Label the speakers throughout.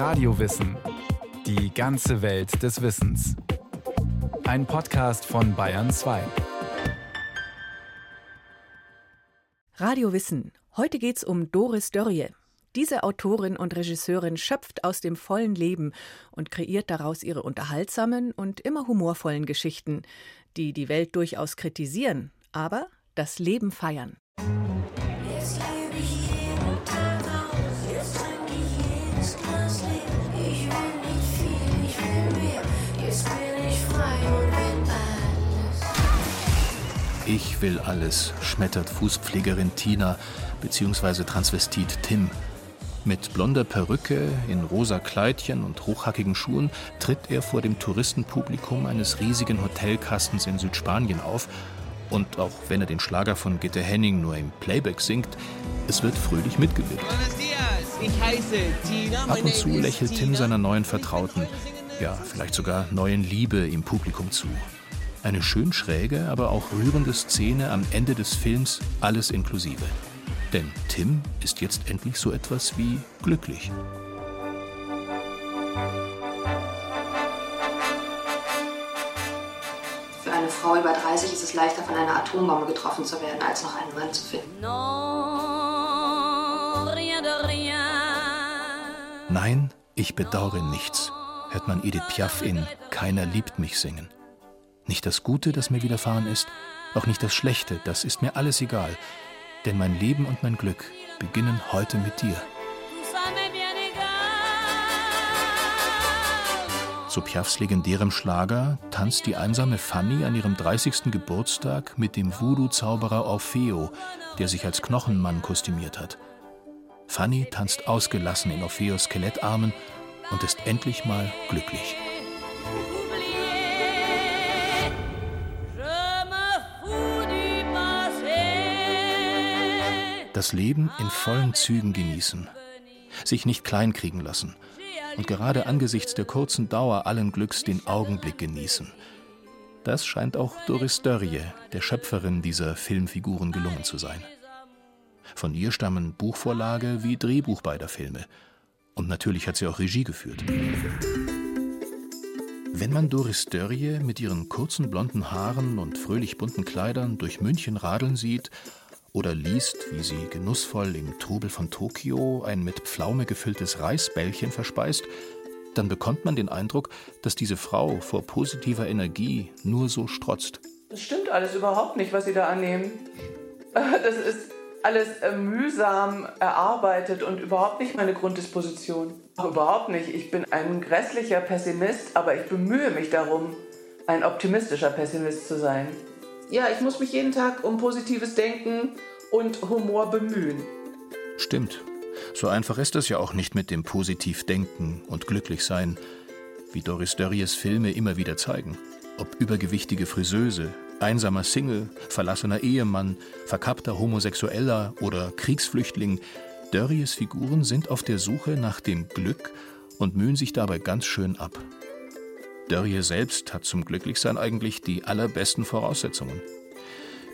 Speaker 1: Radiowissen. Die ganze Welt des Wissens. Ein Podcast von Bayern 2.
Speaker 2: Radio Wissen. Heute geht's um Doris Dörrie. Diese Autorin und Regisseurin schöpft aus dem vollen Leben und kreiert daraus ihre unterhaltsamen und immer humorvollen Geschichten, die die Welt durchaus kritisieren, aber das Leben feiern.
Speaker 3: Ich will alles, schmettert Fußpflegerin Tina bzw. Transvestit Tim. Mit blonder Perücke, in rosa Kleidchen und hochhackigen Schuhen tritt er vor dem Touristenpublikum eines riesigen Hotelkastens in Südspanien auf. Und auch wenn er den Schlager von Gitte Henning nur im Playback singt, es wird fröhlich mitgewirkt. Ab und zu lächelt Tim seiner neuen Vertrauten, ja, vielleicht sogar neuen Liebe im Publikum zu. Eine schön schräge, aber auch rührende Szene am Ende des Films, alles inklusive. Denn Tim ist jetzt endlich so etwas wie glücklich.
Speaker 4: Für eine Frau über 30 ist es leichter, von einer Atombombe getroffen zu werden, als noch einen Mann zu finden.
Speaker 3: Nein, ich bedauere nichts, hört man Edith Piaf in Keiner liebt mich singen. Nicht das Gute, das mir widerfahren ist, auch nicht das Schlechte, das ist mir alles egal. Denn mein Leben und mein Glück beginnen heute mit dir. Zu Piafs legendärem Schlager tanzt die einsame Fanny an ihrem 30. Geburtstag mit dem Voodoo-Zauberer Orfeo, der sich als Knochenmann kostümiert hat. Fanny tanzt ausgelassen in Orfeos Skelettarmen und ist endlich mal glücklich. Das Leben in vollen Zügen genießen, sich nicht kleinkriegen lassen und gerade angesichts der kurzen Dauer allen Glücks den Augenblick genießen. Das scheint auch Doris Dörrie, der Schöpferin dieser Filmfiguren, gelungen zu sein. Von ihr stammen Buchvorlage wie Drehbuch beider Filme. Und natürlich hat sie auch Regie geführt. Wenn man Doris Dörrie mit ihren kurzen blonden Haaren und fröhlich bunten Kleidern durch München radeln sieht, oder liest, wie sie genussvoll im Trubel von Tokio ein mit Pflaume gefülltes Reisbällchen verspeist, dann bekommt man den Eindruck, dass diese Frau vor positiver Energie nur so strotzt.
Speaker 5: Das stimmt alles überhaupt nicht, was Sie da annehmen. Das ist alles äh, mühsam erarbeitet und überhaupt nicht meine Grunddisposition. Überhaupt nicht. Ich bin ein grässlicher Pessimist, aber ich bemühe mich darum, ein optimistischer Pessimist zu sein ja, ich muss mich jeden Tag um positives Denken und Humor bemühen.
Speaker 3: Stimmt. So einfach ist es ja auch nicht mit dem Positivdenken und Glücklichsein, wie Doris Dörries Filme immer wieder zeigen. Ob übergewichtige Friseuse, einsamer Single, verlassener Ehemann, verkappter Homosexueller oder Kriegsflüchtling, Dörries Figuren sind auf der Suche nach dem Glück und mühen sich dabei ganz schön ab. Dörrie selbst hat zum Glücklichsein eigentlich die allerbesten Voraussetzungen.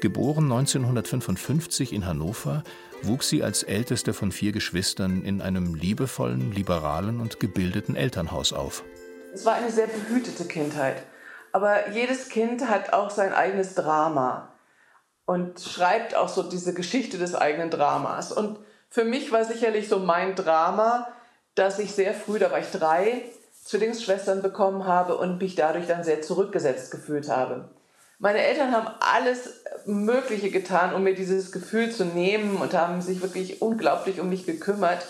Speaker 3: Geboren 1955 in Hannover, wuchs sie als älteste von vier Geschwistern in einem liebevollen, liberalen und gebildeten Elternhaus auf.
Speaker 5: Es war eine sehr behütete Kindheit. Aber jedes Kind hat auch sein eigenes Drama und schreibt auch so diese Geschichte des eigenen Dramas. Und für mich war sicherlich so mein Drama, dass ich sehr früh, da war ich drei, Zwillingsschwestern bekommen habe und mich dadurch dann sehr zurückgesetzt gefühlt habe. Meine Eltern haben alles Mögliche getan, um mir dieses Gefühl zu nehmen und haben sich wirklich unglaublich um mich gekümmert.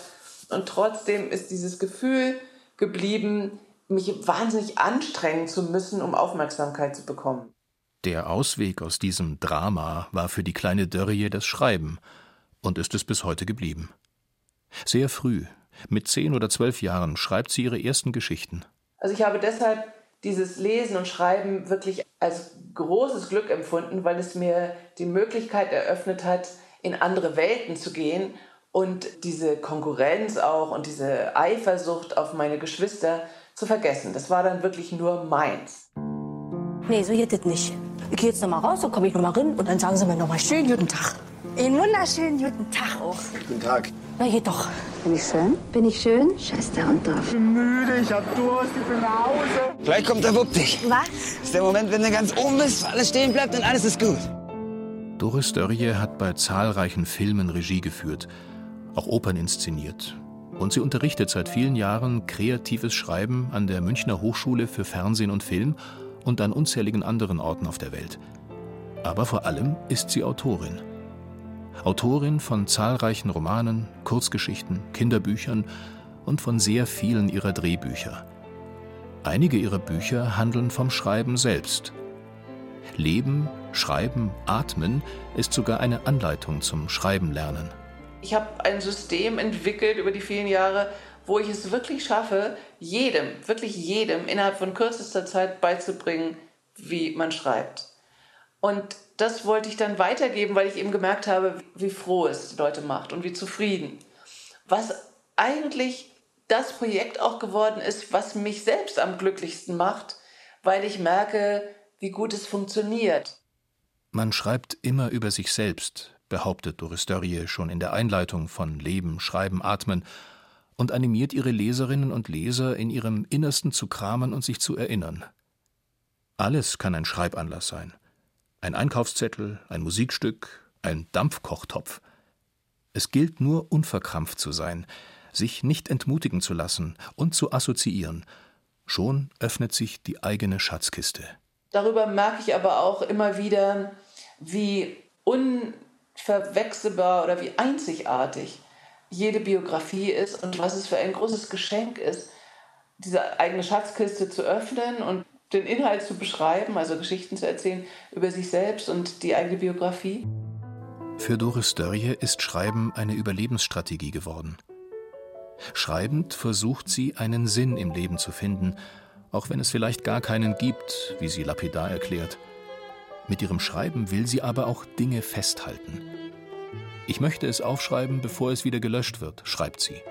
Speaker 5: Und trotzdem ist dieses Gefühl geblieben, mich wahnsinnig anstrengen zu müssen, um Aufmerksamkeit zu bekommen.
Speaker 3: Der Ausweg aus diesem Drama war für die kleine Dörrie das Schreiben und ist es bis heute geblieben. Sehr früh, mit zehn oder zwölf Jahren schreibt sie ihre ersten Geschichten.
Speaker 5: Also ich habe deshalb dieses Lesen und Schreiben wirklich als großes Glück empfunden, weil es mir die Möglichkeit eröffnet hat, in andere Welten zu gehen und diese Konkurrenz auch und diese Eifersucht auf meine Geschwister zu vergessen. Das war dann wirklich nur meins.
Speaker 6: Nee, so geht das nicht. Ich gehe jetzt noch mal raus, dann komme ich noch mal rein und dann sagen sie mir noch mal schönen guten Tag. Einen wunderschönen guten Tag auch.
Speaker 7: Guten Tag.
Speaker 6: Na, geht doch.
Speaker 4: Bin ich schön? Bin ich schön? Scheiß der Hund drauf.
Speaker 7: Ich bin müde, ich hab Durst, ich will nach Hause.
Speaker 8: Gleich kommt der Wupp dich.
Speaker 6: Was?
Speaker 8: Das ist der Moment, wenn du ganz oben bist, alles stehen bleibt und alles ist gut.
Speaker 3: Doris Dörrie hat bei zahlreichen Filmen Regie geführt, auch Opern inszeniert. Und sie unterrichtet seit vielen Jahren kreatives Schreiben an der Münchner Hochschule für Fernsehen und Film und an unzähligen anderen Orten auf der Welt. Aber vor allem ist sie Autorin. Autorin von zahlreichen Romanen, Kurzgeschichten, Kinderbüchern und von sehr vielen ihrer Drehbücher. Einige ihrer Bücher handeln vom Schreiben selbst. Leben, Schreiben, Atmen ist sogar eine Anleitung zum Schreiben lernen.
Speaker 5: Ich habe ein System entwickelt über die vielen Jahre, wo ich es wirklich schaffe, jedem, wirklich jedem innerhalb von kürzester Zeit beizubringen, wie man schreibt. Und das wollte ich dann weitergeben, weil ich eben gemerkt habe, wie froh es die Leute macht und wie zufrieden. Was eigentlich das Projekt auch geworden ist, was mich selbst am glücklichsten macht, weil ich merke, wie gut es funktioniert.
Speaker 3: Man schreibt immer über sich selbst, behauptet Doris Dörrie schon in der Einleitung von Leben, Schreiben, Atmen und animiert ihre Leserinnen und Leser, in ihrem Innersten zu kramen und sich zu erinnern. Alles kann ein Schreibanlass sein. Ein Einkaufszettel, ein Musikstück, ein Dampfkochtopf. Es gilt nur unverkrampft zu sein, sich nicht entmutigen zu lassen und zu assoziieren. Schon öffnet sich die eigene Schatzkiste.
Speaker 5: Darüber merke ich aber auch immer wieder, wie unverwechselbar oder wie einzigartig jede Biografie ist und was es für ein großes Geschenk ist, diese eigene Schatzkiste zu öffnen und den Inhalt zu beschreiben, also Geschichten zu erzählen über sich selbst und die eigene Biografie.
Speaker 3: Für Doris Dörrie ist Schreiben eine Überlebensstrategie geworden. Schreibend versucht sie, einen Sinn im Leben zu finden, auch wenn es vielleicht gar keinen gibt, wie sie lapidar erklärt. Mit ihrem Schreiben will sie aber auch Dinge festhalten. Ich möchte es aufschreiben, bevor es wieder gelöscht wird, schreibt sie.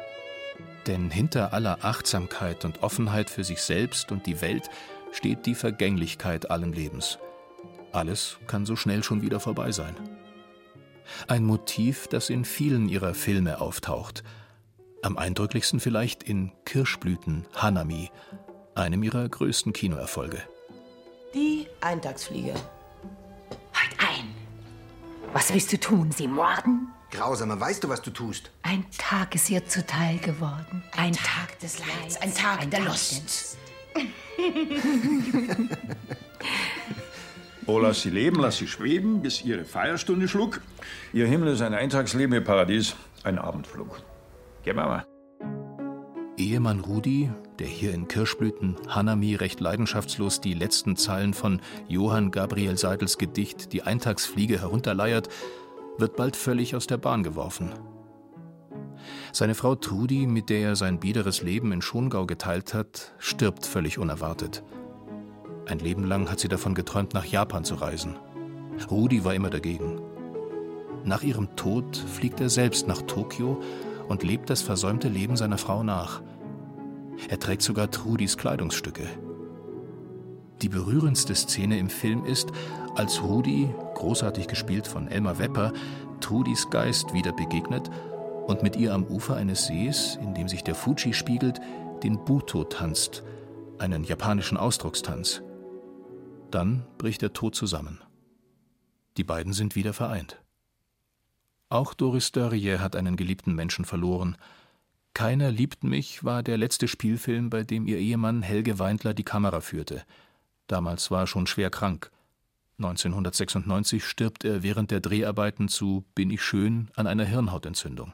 Speaker 3: Denn hinter aller Achtsamkeit und Offenheit für sich selbst und die Welt steht die Vergänglichkeit allen Lebens. Alles kann so schnell schon wieder vorbei sein. Ein Motiv, das in vielen ihrer Filme auftaucht. Am eindrücklichsten vielleicht in Kirschblüten Hanami, einem ihrer größten Kinoerfolge.
Speaker 9: Die Eintagsfliege.
Speaker 6: Halt ein! Was willst du tun? Sie morden?
Speaker 7: Grausamer, weißt du, was du tust?
Speaker 6: Ein Tag ist ihr zuteil geworden.
Speaker 9: Ein, Tag, des Leids, ein Tag
Speaker 6: ein
Speaker 9: der
Speaker 6: Tag
Speaker 9: Lust.
Speaker 10: Oh, lass sie leben, lass sie schweben, bis ihre Feierstunde schlug. Ihr Himmel ist ein Eintagsleben, ihr Paradies ein Abendflug. Geh, Mama.
Speaker 3: Ehemann Rudi, der hier in Kirschblüten Hanami recht leidenschaftslos die letzten Zeilen von Johann Gabriel Seidels Gedicht Die Eintagsfliege herunterleiert, wird bald völlig aus der Bahn geworfen. Seine Frau Trudi, mit der er sein biederes Leben in Schongau geteilt hat, stirbt völlig unerwartet. Ein Leben lang hat sie davon geträumt, nach Japan zu reisen. Rudi war immer dagegen. Nach ihrem Tod fliegt er selbst nach Tokio und lebt das versäumte Leben seiner Frau nach. Er trägt sogar Trudis Kleidungsstücke. Die berührendste Szene im Film ist, als Rudi, großartig gespielt von Elmar Wepper, Trudis Geist wieder begegnet und mit ihr am Ufer eines Sees, in dem sich der Fuji spiegelt, den Buto tanzt, einen japanischen Ausdruckstanz. Dann bricht der Tod zusammen. Die beiden sind wieder vereint. Auch Doris Dörrie hat einen geliebten Menschen verloren. Keiner liebt mich war der letzte Spielfilm, bei dem ihr Ehemann Helge Weindler die Kamera führte. Damals war er schon schwer krank. 1996 stirbt er während der Dreharbeiten zu Bin ich schön an einer Hirnhautentzündung.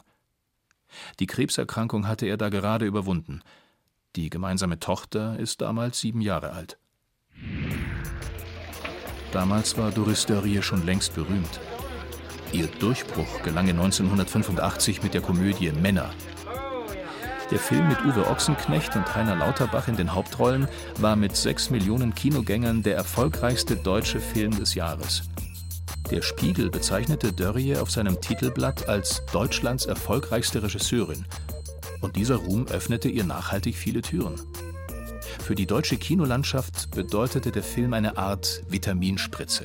Speaker 3: Die Krebserkrankung hatte er da gerade überwunden. Die gemeinsame Tochter ist damals sieben Jahre alt. Damals war Doris Dörrie schon längst berühmt. Ihr Durchbruch gelang 1985 mit der Komödie Männer. Der Film mit Uwe Ochsenknecht und Heiner Lauterbach in den Hauptrollen war mit sechs Millionen Kinogängern der erfolgreichste deutsche Film des Jahres. Der Spiegel bezeichnete Dörrie auf seinem Titelblatt als Deutschlands erfolgreichste Regisseurin. Und dieser Ruhm öffnete ihr nachhaltig viele Türen. Für die deutsche Kinolandschaft bedeutete der Film eine Art Vitaminspritze.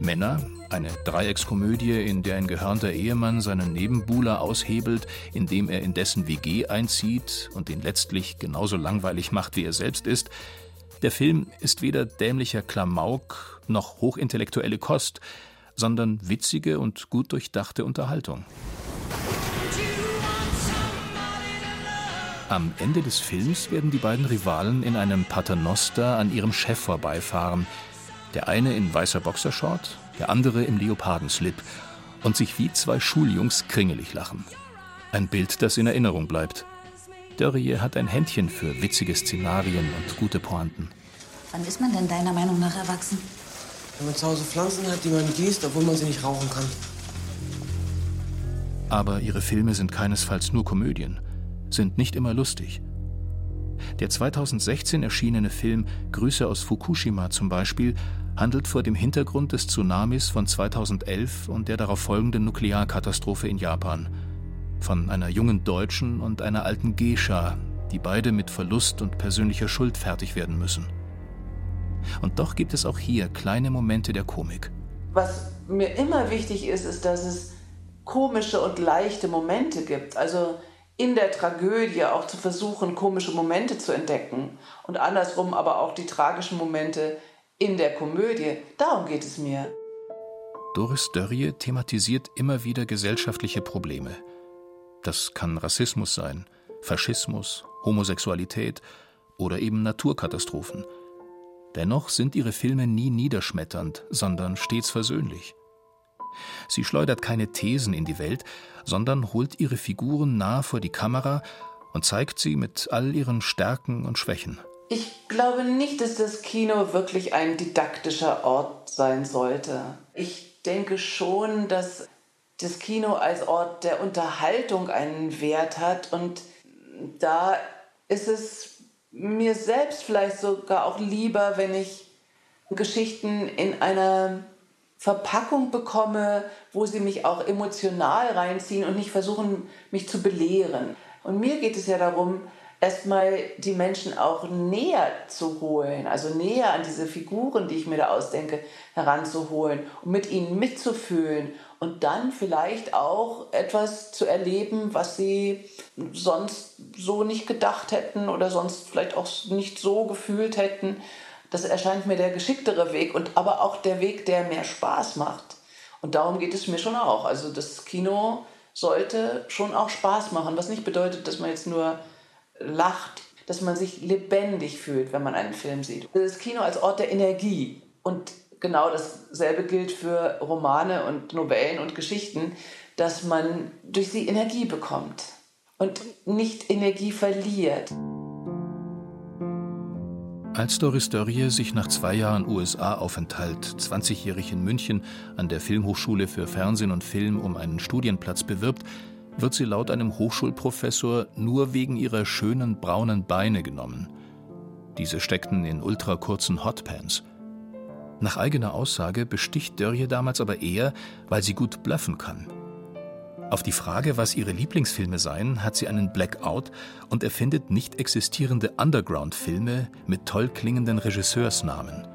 Speaker 3: Männer, Eine Dreieckskomödie, in der ein gehörnter Ehemann seinen Nebenbuhler aushebelt, indem er in dessen WG einzieht und ihn letztlich genauso langweilig macht, wie er selbst ist. Der Film ist weder dämlicher Klamauk noch hochintellektuelle Kost, sondern witzige und gut durchdachte Unterhaltung. Am Ende des Films werden die beiden Rivalen in einem Paternoster an ihrem Chef vorbeifahren. Der eine in weißer Boxershort, der andere im Leopardenslip und sich wie zwei Schuljungs kringelig lachen. Ein Bild, das in Erinnerung bleibt. Dörrie hat ein Händchen für witzige Szenarien und gute Pointen.
Speaker 11: Wann ist man denn deiner Meinung nach erwachsen?
Speaker 12: Wenn man zu Hause Pflanzen hat, die man gießt, obwohl man sie nicht rauchen kann.
Speaker 3: Aber ihre Filme sind keinesfalls nur Komödien sind nicht immer lustig. Der 2016 erschienene Film Grüße aus Fukushima zum Beispiel handelt vor dem Hintergrund des Tsunamis von 2011 und der darauf folgenden Nuklearkatastrophe in Japan. Von einer jungen Deutschen und einer alten Geisha, die beide mit Verlust und persönlicher Schuld fertig werden müssen. Und doch gibt es auch hier kleine Momente der Komik.
Speaker 5: Was mir immer wichtig ist, ist, dass es komische und leichte Momente gibt. Also in der Tragödie auch zu versuchen, komische Momente zu entdecken und andersrum aber auch die tragischen Momente in der Komödie. Darum geht es mir.
Speaker 3: Doris Dörrie thematisiert immer wieder gesellschaftliche Probleme. Das kann Rassismus sein, Faschismus, Homosexualität oder eben Naturkatastrophen. Dennoch sind ihre Filme nie niederschmetternd, sondern stets versöhnlich. Sie schleudert keine Thesen in die Welt, sondern holt ihre Figuren nah vor die Kamera und zeigt sie mit all ihren Stärken und Schwächen.
Speaker 5: Ich glaube nicht, dass das Kino wirklich ein didaktischer Ort sein sollte. Ich denke schon, dass das Kino als Ort der Unterhaltung einen Wert hat und da ist es mir selbst vielleicht sogar auch lieber, wenn ich Geschichten in einer Verpackung bekomme, wo sie mich auch emotional reinziehen und nicht versuchen, mich zu belehren. Und mir geht es ja darum, erstmal die Menschen auch näher zu holen, also näher an diese Figuren, die ich mir da ausdenke, heranzuholen und mit ihnen mitzufühlen und dann vielleicht auch etwas zu erleben, was sie sonst so nicht gedacht hätten oder sonst vielleicht auch nicht so gefühlt hätten. Das erscheint mir der geschicktere Weg und aber auch der Weg, der mehr Spaß macht. Und darum geht es mir schon auch. Also das Kino sollte schon auch Spaß machen, was nicht bedeutet, dass man jetzt nur lacht, dass man sich lebendig fühlt, wenn man einen Film sieht. Das Kino als Ort der Energie und genau dasselbe gilt für Romane und Novellen und Geschichten, dass man durch sie Energie bekommt und nicht Energie verliert.
Speaker 3: Als Doris Dörrie sich nach zwei Jahren USA-Aufenthalt, 20-jährig in München, an der Filmhochschule für Fernsehen und Film um einen Studienplatz bewirbt, wird sie laut einem Hochschulprofessor nur wegen ihrer schönen braunen Beine genommen. Diese steckten in ultrakurzen Hotpants. Nach eigener Aussage besticht Dörrie damals aber eher, weil sie gut bluffen kann. Auf die Frage, was ihre Lieblingsfilme seien, hat sie einen Blackout und erfindet nicht existierende Underground-Filme mit toll klingenden Regisseursnamen.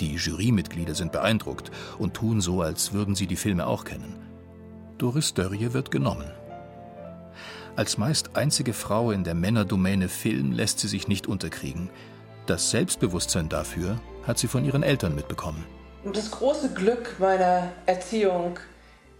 Speaker 3: Die Jurymitglieder sind beeindruckt und tun so, als würden sie die Filme auch kennen. Doris Dörrie wird genommen. Als meist einzige Frau in der Männerdomäne Film lässt sie sich nicht unterkriegen. Das Selbstbewusstsein dafür hat sie von ihren Eltern mitbekommen.
Speaker 5: Das große Glück meiner Erziehung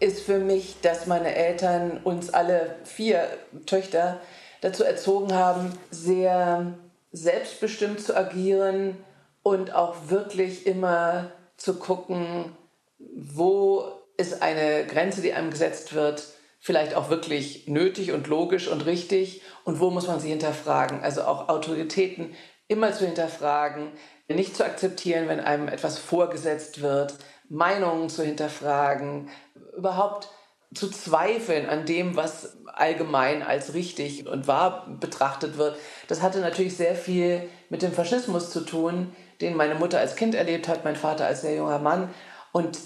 Speaker 5: ist für mich, dass meine Eltern uns alle vier Töchter dazu erzogen haben, sehr selbstbestimmt zu agieren und auch wirklich immer zu gucken, wo ist eine Grenze, die einem gesetzt wird, vielleicht auch wirklich nötig und logisch und richtig und wo muss man sie hinterfragen. Also auch Autoritäten immer zu hinterfragen, nicht zu akzeptieren, wenn einem etwas vorgesetzt wird, Meinungen zu hinterfragen, überhaupt zu zweifeln an dem, was allgemein als richtig und wahr betrachtet wird. Das hatte natürlich sehr viel mit dem Faschismus zu tun, den meine Mutter als Kind erlebt hat, mein Vater als sehr junger Mann. Und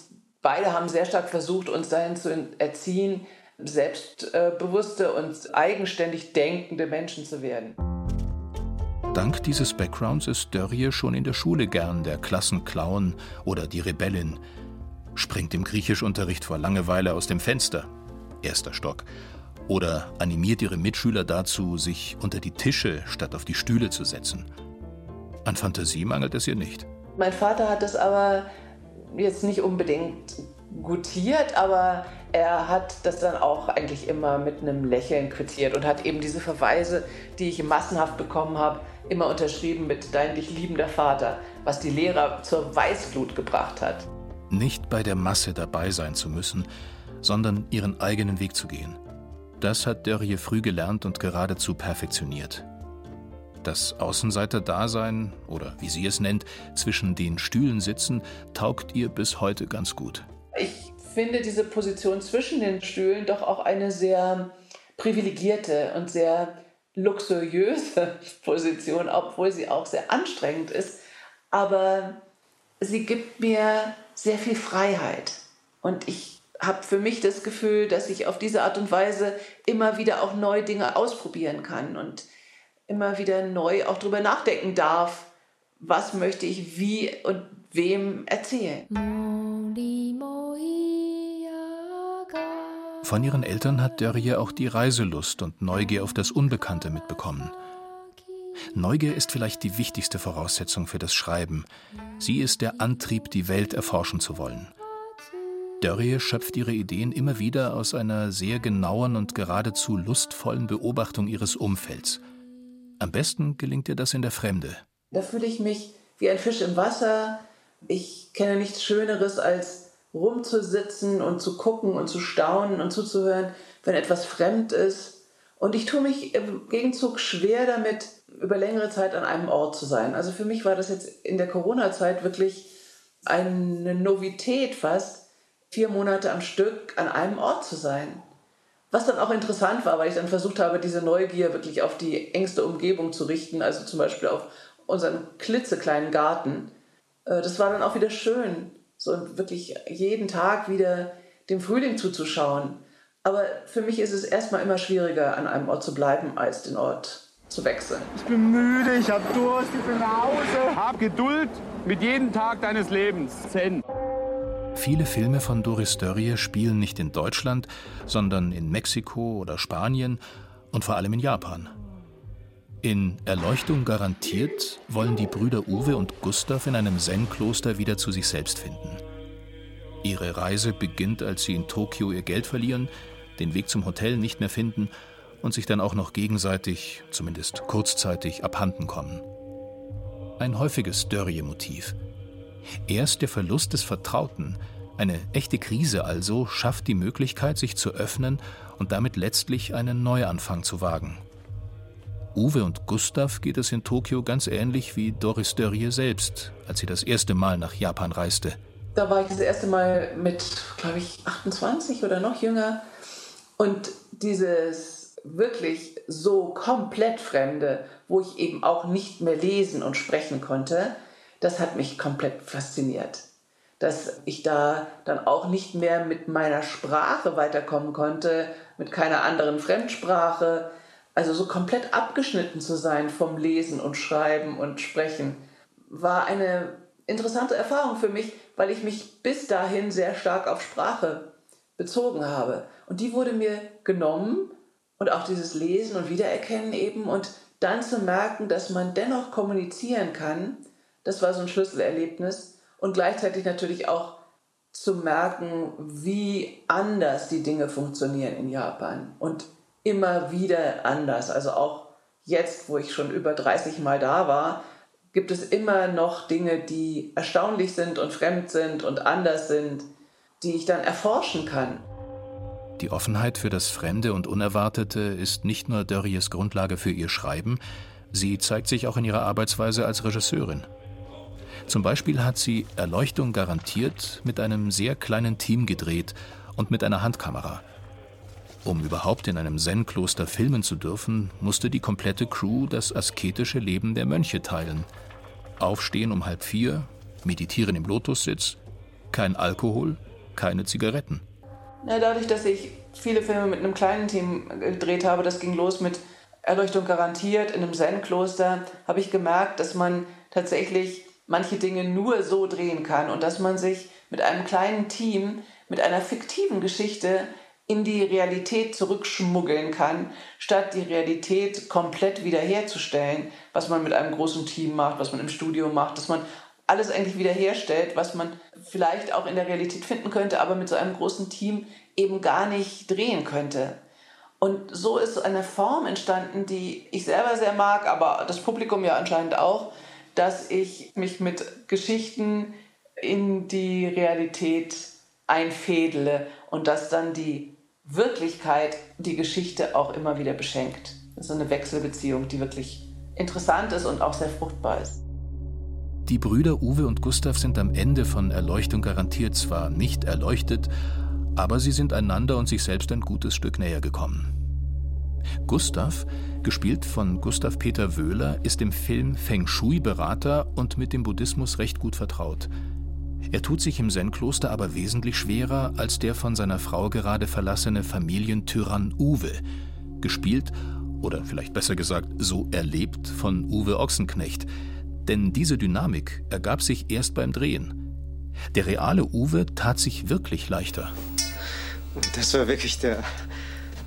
Speaker 5: beide haben sehr stark versucht, uns dahin zu erziehen, selbstbewusste und eigenständig denkende Menschen zu werden.
Speaker 3: Dank dieses Backgrounds ist Dörrie schon in der Schule gern der Klassenclown oder die Rebellin. springt im Griechischunterricht vor Langeweile aus dem Fenster, erster Stock, oder animiert ihre Mitschüler dazu, sich unter die Tische statt auf die Stühle zu setzen. An Fantasie mangelt es ihr nicht.
Speaker 5: Mein Vater hat das aber jetzt nicht unbedingt gutiert, aber er hat das dann auch eigentlich immer mit einem Lächeln quittiert und hat eben diese Verweise, die ich massenhaft bekommen habe, immer unterschrieben mit Dein dich liebender Vater, was die Lehrer zur Weißglut gebracht hat.
Speaker 3: Nicht bei der Masse dabei sein zu müssen, sondern ihren eigenen Weg zu gehen. Das hat Dörrie früh gelernt und geradezu perfektioniert. Das Außenseiter-Dasein, oder wie sie es nennt, zwischen den Stühlen sitzen, taugt ihr bis heute ganz gut.
Speaker 5: Ich finde diese Position zwischen den Stühlen doch auch eine sehr privilegierte und sehr luxuriöse Position, obwohl sie auch sehr anstrengend ist. Aber sie gibt mir sehr viel Freiheit. Und ich habe für mich das Gefühl, dass ich auf diese Art und Weise immer wieder auch neue Dinge ausprobieren kann und immer wieder neu auch darüber nachdenken darf, was möchte ich wie und wem erzählen.
Speaker 3: Von ihren Eltern hat Dörrie auch die Reiselust und Neugier auf das Unbekannte mitbekommen. Neugier ist vielleicht die wichtigste Voraussetzung für das Schreiben. Sie ist der Antrieb, die Welt erforschen zu wollen. Dörrie schöpft ihre Ideen immer wieder aus einer sehr genauen und geradezu lustvollen Beobachtung ihres Umfelds. Am besten gelingt ihr das in der Fremde.
Speaker 5: Da fühle ich mich wie ein Fisch im Wasser. Ich kenne nichts Schöneres, als rumzusitzen und zu gucken und zu staunen und zuzuhören, wenn etwas fremd ist. Und ich tue mich im Gegenzug schwer damit, über längere Zeit an einem Ort zu sein. Also für mich war das jetzt in der Corona-Zeit wirklich eine Novität fast, vier Monate am Stück an einem Ort zu sein. Was dann auch interessant war, weil ich dann versucht habe, diese Neugier wirklich auf die engste Umgebung zu richten, also zum Beispiel auf unseren klitzekleinen Garten. Äh, das war dann auch wieder schön, so wirklich jeden Tag wieder dem Frühling zuzuschauen. Aber für mich ist es erstmal immer schwieriger, an einem Ort zu bleiben, als den Ort zu wechseln.
Speaker 7: Ich bin müde, ich hab Durst, ich will nach Hause.
Speaker 13: Hab Geduld mit jedem Tag deines Lebens. Zen.
Speaker 3: Viele Filme von Doris Dörrie spielen nicht in Deutschland, sondern in Mexiko oder Spanien und vor allem in Japan. In Erleuchtung garantiert wollen die Brüder Uwe und Gustav in einem Zen-Kloster wieder zu sich selbst finden. Ihre Reise beginnt, als sie in Tokio ihr Geld verlieren, den Weg zum Hotel nicht mehr finden und sich dann auch noch gegenseitig, zumindest kurzzeitig, abhanden kommen. Ein häufiges Dörrie-Motiv. Erst der Verlust des Vertrauten, eine echte Krise also, schafft die Möglichkeit, sich zu öffnen und damit letztlich einen Neuanfang zu wagen. Uwe und Gustav geht es in Tokio ganz ähnlich wie Doris Dörrie selbst, als sie das erste Mal nach Japan reiste.
Speaker 5: Da war ich das erste Mal mit, glaube ich, 28 oder noch jünger. Und dieses wirklich so komplett Fremde, wo ich eben auch nicht mehr lesen und sprechen konnte, das hat mich komplett fasziniert. Dass ich da dann auch nicht mehr mit meiner Sprache weiterkommen konnte, mit keiner anderen Fremdsprache. Also so komplett abgeschnitten zu sein vom Lesen und Schreiben und Sprechen, war eine interessante Erfahrung für mich, weil ich mich bis dahin sehr stark auf Sprache bezogen habe. Und die wurde mir genommen und auch dieses Lesen und Wiedererkennen eben und dann zu merken, dass man dennoch kommunizieren kann, das war so ein Schlüsselerlebnis. Und gleichzeitig natürlich auch zu merken, wie anders die Dinge funktionieren in Japan. Und immer wieder anders. Also auch jetzt, wo ich schon über 30 Mal da war, gibt es immer noch Dinge, die erstaunlich sind und fremd sind und anders sind, die ich dann erforschen kann.
Speaker 3: Die Offenheit für das Fremde und Unerwartete ist nicht nur Dörries Grundlage für ihr Schreiben, sie zeigt sich auch in ihrer Arbeitsweise als Regisseurin. Zum Beispiel hat sie Erleuchtung garantiert mit einem sehr kleinen Team gedreht und mit einer Handkamera. Um überhaupt in einem Zen-Kloster filmen zu dürfen, musste die komplette Crew das asketische Leben der Mönche teilen. Aufstehen um halb vier, meditieren im Lotussitz, kein Alkohol, keine Zigaretten.
Speaker 5: Ja, dadurch, dass ich viele Filme mit einem kleinen Team gedreht habe, das ging los mit Erleuchtung garantiert in einem Zen-Kloster, habe ich gemerkt, dass man tatsächlich manche Dinge nur so drehen kann und dass man sich mit einem kleinen Team, mit einer fiktiven Geschichte in die Realität zurückschmuggeln kann, statt die Realität komplett wiederherzustellen, was man mit einem großen Team macht, was man im Studio macht, dass man alles eigentlich wiederherstellt, was man vielleicht auch in der Realität finden könnte, aber mit so einem großen Team eben gar nicht drehen könnte. Und so ist eine Form entstanden, die ich selber sehr mag, aber das Publikum ja anscheinend auch, dass ich mich mit Geschichten in die Realität einfädele und dass dann die Wirklichkeit die Geschichte auch immer wieder beschenkt. Ist eine Wechselbeziehung, die wirklich interessant ist und auch sehr fruchtbar ist.
Speaker 3: Die Brüder Uwe und Gustav sind am Ende von Erleuchtung garantiert zwar nicht erleuchtet, aber sie sind einander und sich selbst ein gutes Stück näher gekommen. Gustav, gespielt von Gustav Peter Wöhler, ist im Film Feng Shui-Berater und mit dem Buddhismus recht gut vertraut. Er tut sich im Zen-Kloster aber wesentlich schwerer als der von seiner Frau gerade verlassene Familientyrann Uwe, gespielt oder vielleicht besser gesagt so erlebt von Uwe Ochsenknecht. Denn diese Dynamik ergab sich erst beim Drehen. Der reale Uwe tat sich wirklich leichter.
Speaker 14: Das war wirklich der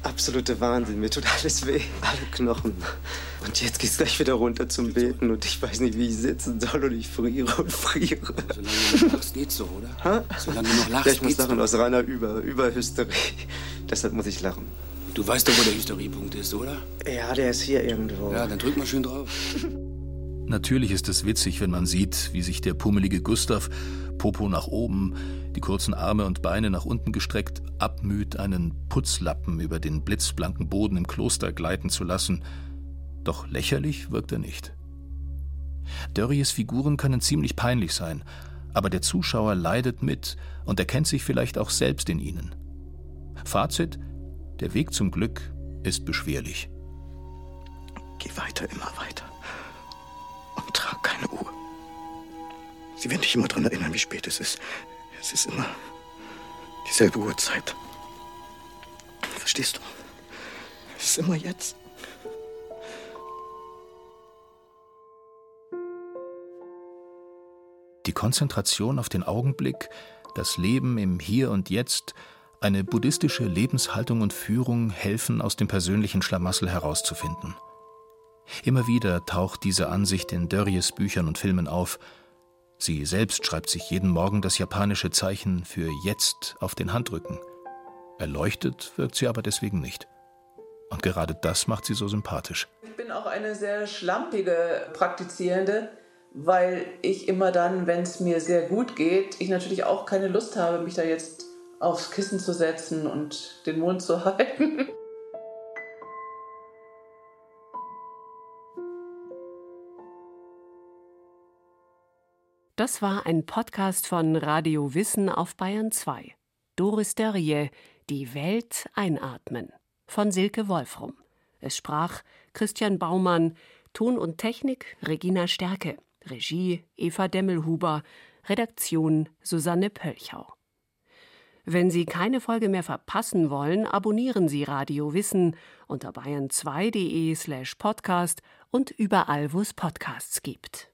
Speaker 14: absolute Wahnsinn. Mir tut alles weh, alle Knochen. Und jetzt geht's gleich wieder runter zum Beten und ich weiß nicht, wie ich sitzen soll und ich friere und friere.
Speaker 15: Solange du noch lachst, geht's so, oder?
Speaker 14: Ha?
Speaker 15: Solange du noch lachst,
Speaker 14: ja, ich muss lachen
Speaker 15: doch.
Speaker 14: aus reiner Über Überhysterie. Deshalb muss ich lachen.
Speaker 15: Du weißt doch, wo der Hysteriepunkt ist, oder?
Speaker 14: Ja, der ist hier irgendwo.
Speaker 15: Ja, dann drück mal schön drauf.
Speaker 3: Natürlich ist es witzig, wenn man sieht, wie sich der pummelige Gustav, Popo nach oben, die kurzen Arme und Beine nach unten gestreckt, abmüht, einen Putzlappen über den blitzblanken Boden im Kloster gleiten zu lassen. Doch lächerlich wirkt er nicht. Dörries Figuren können ziemlich peinlich sein, aber der Zuschauer leidet mit und erkennt sich vielleicht auch selbst in ihnen. Fazit: Der Weg zum Glück ist beschwerlich.
Speaker 7: Geh weiter, immer weiter. Und trag keine Uhr. Sie werden dich immer daran erinnern, wie spät es ist. Es ist immer dieselbe Uhrzeit. Verstehst du? Es ist immer jetzt.
Speaker 3: Die Konzentration auf den Augenblick, das Leben im Hier und Jetzt, eine buddhistische Lebenshaltung und Führung helfen, aus dem persönlichen Schlamassel herauszufinden. Immer wieder taucht diese Ansicht in Dörries Büchern und Filmen auf. Sie selbst schreibt sich jeden Morgen das japanische Zeichen für Jetzt auf den Handrücken. Erleuchtet wirkt sie aber deswegen nicht. Und gerade das macht sie so sympathisch.
Speaker 5: Ich bin auch eine sehr schlampige Praktizierende, weil ich immer dann, wenn es mir sehr gut geht, ich natürlich auch keine Lust habe, mich da jetzt aufs Kissen zu setzen und den Mund zu halten.
Speaker 16: Das war ein Podcast von Radio Wissen auf Bayern 2. Doris Dörrie, Die Welt einatmen. Von Silke Wolfrum. Es sprach Christian Baumann, Ton und Technik Regina Stärke, Regie Eva Demmelhuber, Redaktion Susanne Pölchau. Wenn Sie keine Folge mehr verpassen wollen, abonnieren Sie Radio Wissen unter bayern2.de slash podcast und überall, wo es Podcasts gibt.